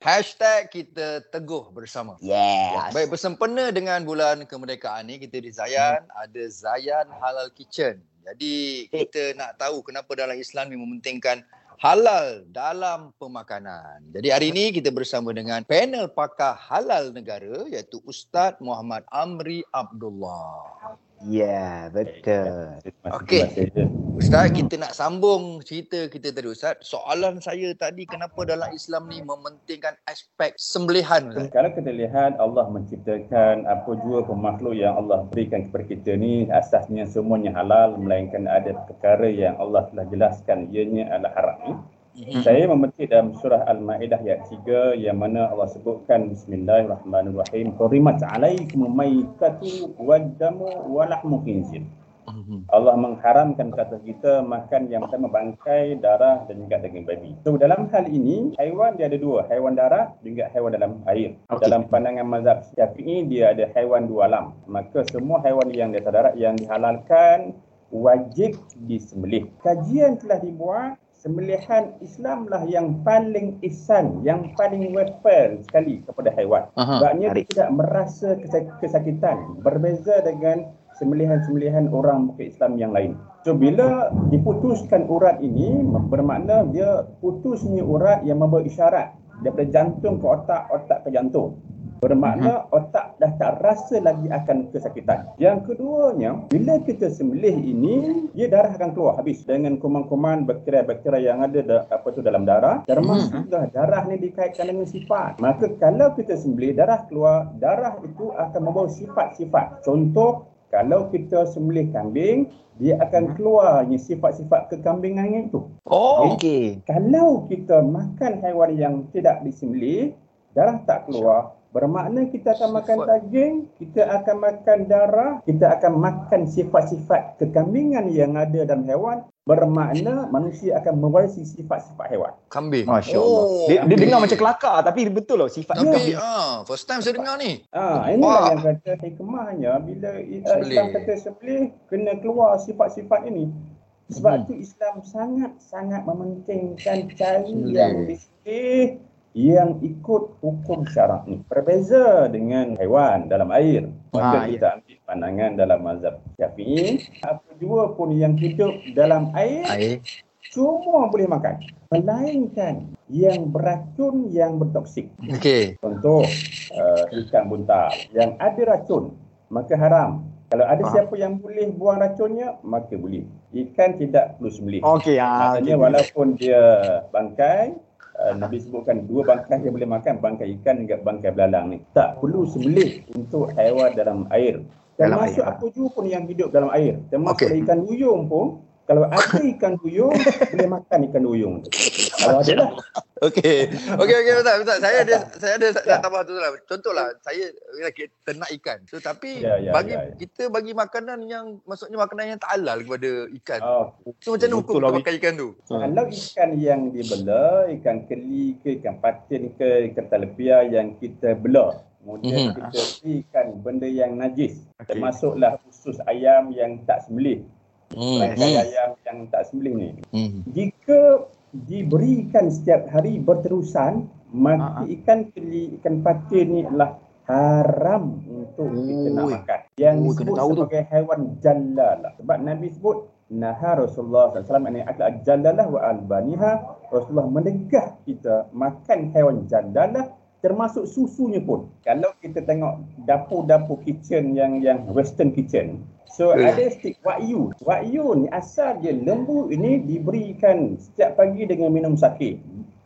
Hashtag kita teguh bersama. Yes. Baik bersempena dengan bulan kemerdekaan ni kita di Zayan hmm. ada Zayan Halal Kitchen. Jadi kita nak tahu kenapa dalam Islam ni mementingkan halal dalam pemakanan. Jadi hari ini kita bersama dengan panel pakar halal negara iaitu Ustaz Muhammad Amri Abdullah. Ya, yeah, betul. Okey. Ustaz, kita nak sambung cerita kita tadi Ustaz. Soalan saya tadi kenapa dalam Islam ni mementingkan aspek sembelihan Ustaz? Kalau kita lihat Allah menciptakan apa jua pemakhluk yang Allah berikan kepada kita ni asasnya semuanya halal melainkan ada perkara yang Allah telah jelaskan ianya adalah haram. Hmm. Saya memetik dalam surah Al-Ma'idah ayat 3 yang mana Allah sebutkan Bismillahirrahmanirrahim Qurimat alaikum maitatu wadamu walahmu khinzir hmm. Allah mengharamkan kata kita makan yang pertama bangkai, darah dan juga daging babi. So dalam hal ini, haiwan dia ada dua, haiwan darat dan juga haiwan dalam air. Okay. Dalam pandangan mazhab Syafi'i dia ada haiwan dua alam. Maka semua haiwan yang di atas darat yang dihalalkan wajib disembelih. Kajian telah dibuat sembelihan Islam lah yang paling ihsan, yang paling welfare sekali kepada haiwan. Sebabnya dia tidak merasa kesakitan. Berbeza dengan sembelihan-sembelihan orang bukan Islam yang lain. So bila diputuskan urat ini bermakna dia putusnya urat yang membawa isyarat daripada jantung ke otak, otak ke jantung. Bermakna uh-huh. otak dah tak rasa lagi akan kesakitan. Yang keduanya, bila kita sembelih ini, dia darah akan keluar habis dengan kuman-kuman bakteria-bakteria yang ada da, apa tu dalam darah. Termasuk uh-huh. darah ni dikaitkan dengan sifat. Maka kalau kita sembelih, darah keluar, darah itu akan membawa sifat-sifat. Contoh, kalau kita sembelih kambing, dia akan keluarnya sifat-sifat kekambingan itu. Oh, okey. Kalau kita makan haiwan yang tidak disembelih, darah tak keluar, Bermakna kita akan makan daging, kita akan makan darah, kita akan makan sifat-sifat kekambingan yang ada dalam hewan. Bermakna manusia akan mewarisi sifat-sifat hewan. Kambing. Masya Allah. Oh, dia, dia dengar macam kelakar tapi betul loh sifat tapi, kambing. Ah, first time saya dengar ni. Ah, ini lah yang kata hikmahnya bila uh, Islam kata sebelih kena keluar sifat-sifat ini. Sebab hmm. tu Islam sangat-sangat mementingkan cari yang disebut yang ikut hukum syarak ni. Berbeza dengan haiwan dalam air. Maka ha, kita ya. ambil pandangan dalam mazhab syafi'i apa jua pun yang hidup dalam air, air. semua boleh makan. Melainkan yang beracun yang bertoksik. Okey. Contoh uh, ikan buntal yang ada racun maka haram. Kalau ada ha. siapa yang boleh buang racunnya maka boleh. Ikan tidak perlu sembelih. Okey ha, maksudnya okay. walaupun dia bangkai uh, Nabi sebutkan dua bangkai yang boleh makan, bangkai ikan dan bangkai belalang ni. Tak perlu sembelih untuk haiwan dalam air. Termasuk apa juga pun yang hidup dalam air. Termasuk okay. ikan duyung pun, kalau ada ikan duyung, boleh makan ikan duyung. Kalau ada lah. Okey. Okey okey betul betul. Saya ada saya ada nak tambah tu lah. Contohlah saya ternak ikan. So tapi ya, ya, bagi ya, ya. kita bagi makanan yang maksudnya makanan yang tak halal kepada ikan. Oh, so macam mana hukum lah, makan ikan tu? Kalau ikan yang dibela, ikan keli ke ikan patin ke ikan talapia yang kita bela Kemudian mm-hmm. kita berikan benda yang najis. Okay. Termasuklah usus ayam yang tak sembelih. Mm-hmm. ayam yang tak sembelih ni. Mm-hmm. Jika diberikan setiap hari berterusan maka uh-huh. ikan keli ikan patin ni adalah haram untuk Ui. kita nak makan yang Ui, disebut sebagai tu. haiwan jalalah sebab Nabi sebut Naha Rasulullah SAW ini akal jalalah wa albaniha Rasulullah menegah kita makan haiwan jalalah termasuk susunya pun. Kalau kita tengok dapur-dapur kitchen yang yang western kitchen, so yeah. ada stick wagyu. Wagyu ni asal dia lembu ini diberikan setiap pagi dengan minum sake.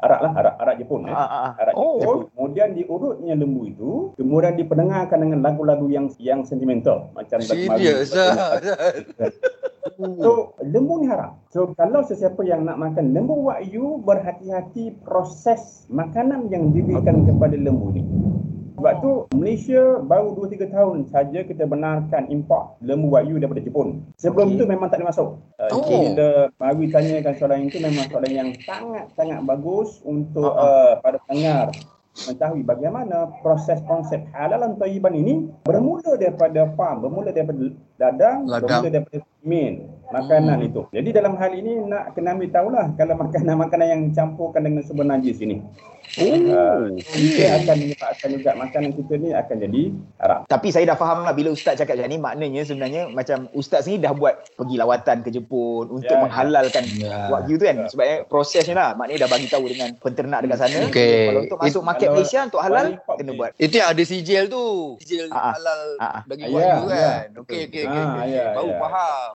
Arak lah, arak, arak Jepun. Eh. Ah, ah, ah. Arak oh. Jepun. Kemudian diurutnya lembu itu, kemudian dipendengarkan dengan lagu-lagu yang yang sentimental. Macam Serius lah. So lembu ni haram. So kalau sesiapa yang nak makan lembu wagyu berhati-hati proses makanan yang diberikan kepada lembu ni. Sebab tu Malaysia baru 2-3 tahun saja kita benarkan import lembu wagyu daripada Jepun. Sebelum okay. tu memang tak boleh masuk. Uh, oh. Bila Mawi tanyakan soalan itu memang soalan yang sangat-sangat bagus untuk uh, para pendengar mengetahui bagaimana proses konsep halalan tayyiban ini bermula daripada farm, bermula daripada ladang, ladang. bermula daripada min. Makanan Hmm. itu. Jadi dalam hal ini nak kena ambil tahulah kalau makanan-makanan yang campurkan dengan sumber najis ini. Oh. Ia akan menyebabkan juga makanan kita ni akan jadi haram. Tapi saya dah faham lah bila Ustaz cakap macam ni maknanya sebenarnya macam Ustaz ni dah buat pergi lawatan ke Jepun untuk Ya, ya. menghalalkan Ya. wagyu tu kan sebabnya prosesnya lah maknanya dah bagi tahu dengan penternak dekat sana Okey. kalau untuk masuk It- market kalau Malaysia untuk halal kena buat Itu yang ada sijil tu. Sijil Ah, ah. halal Ah, ah. bagi wagyu ya. kan. Okey okey okey. Ah, okey. ya, Baru ya. faham.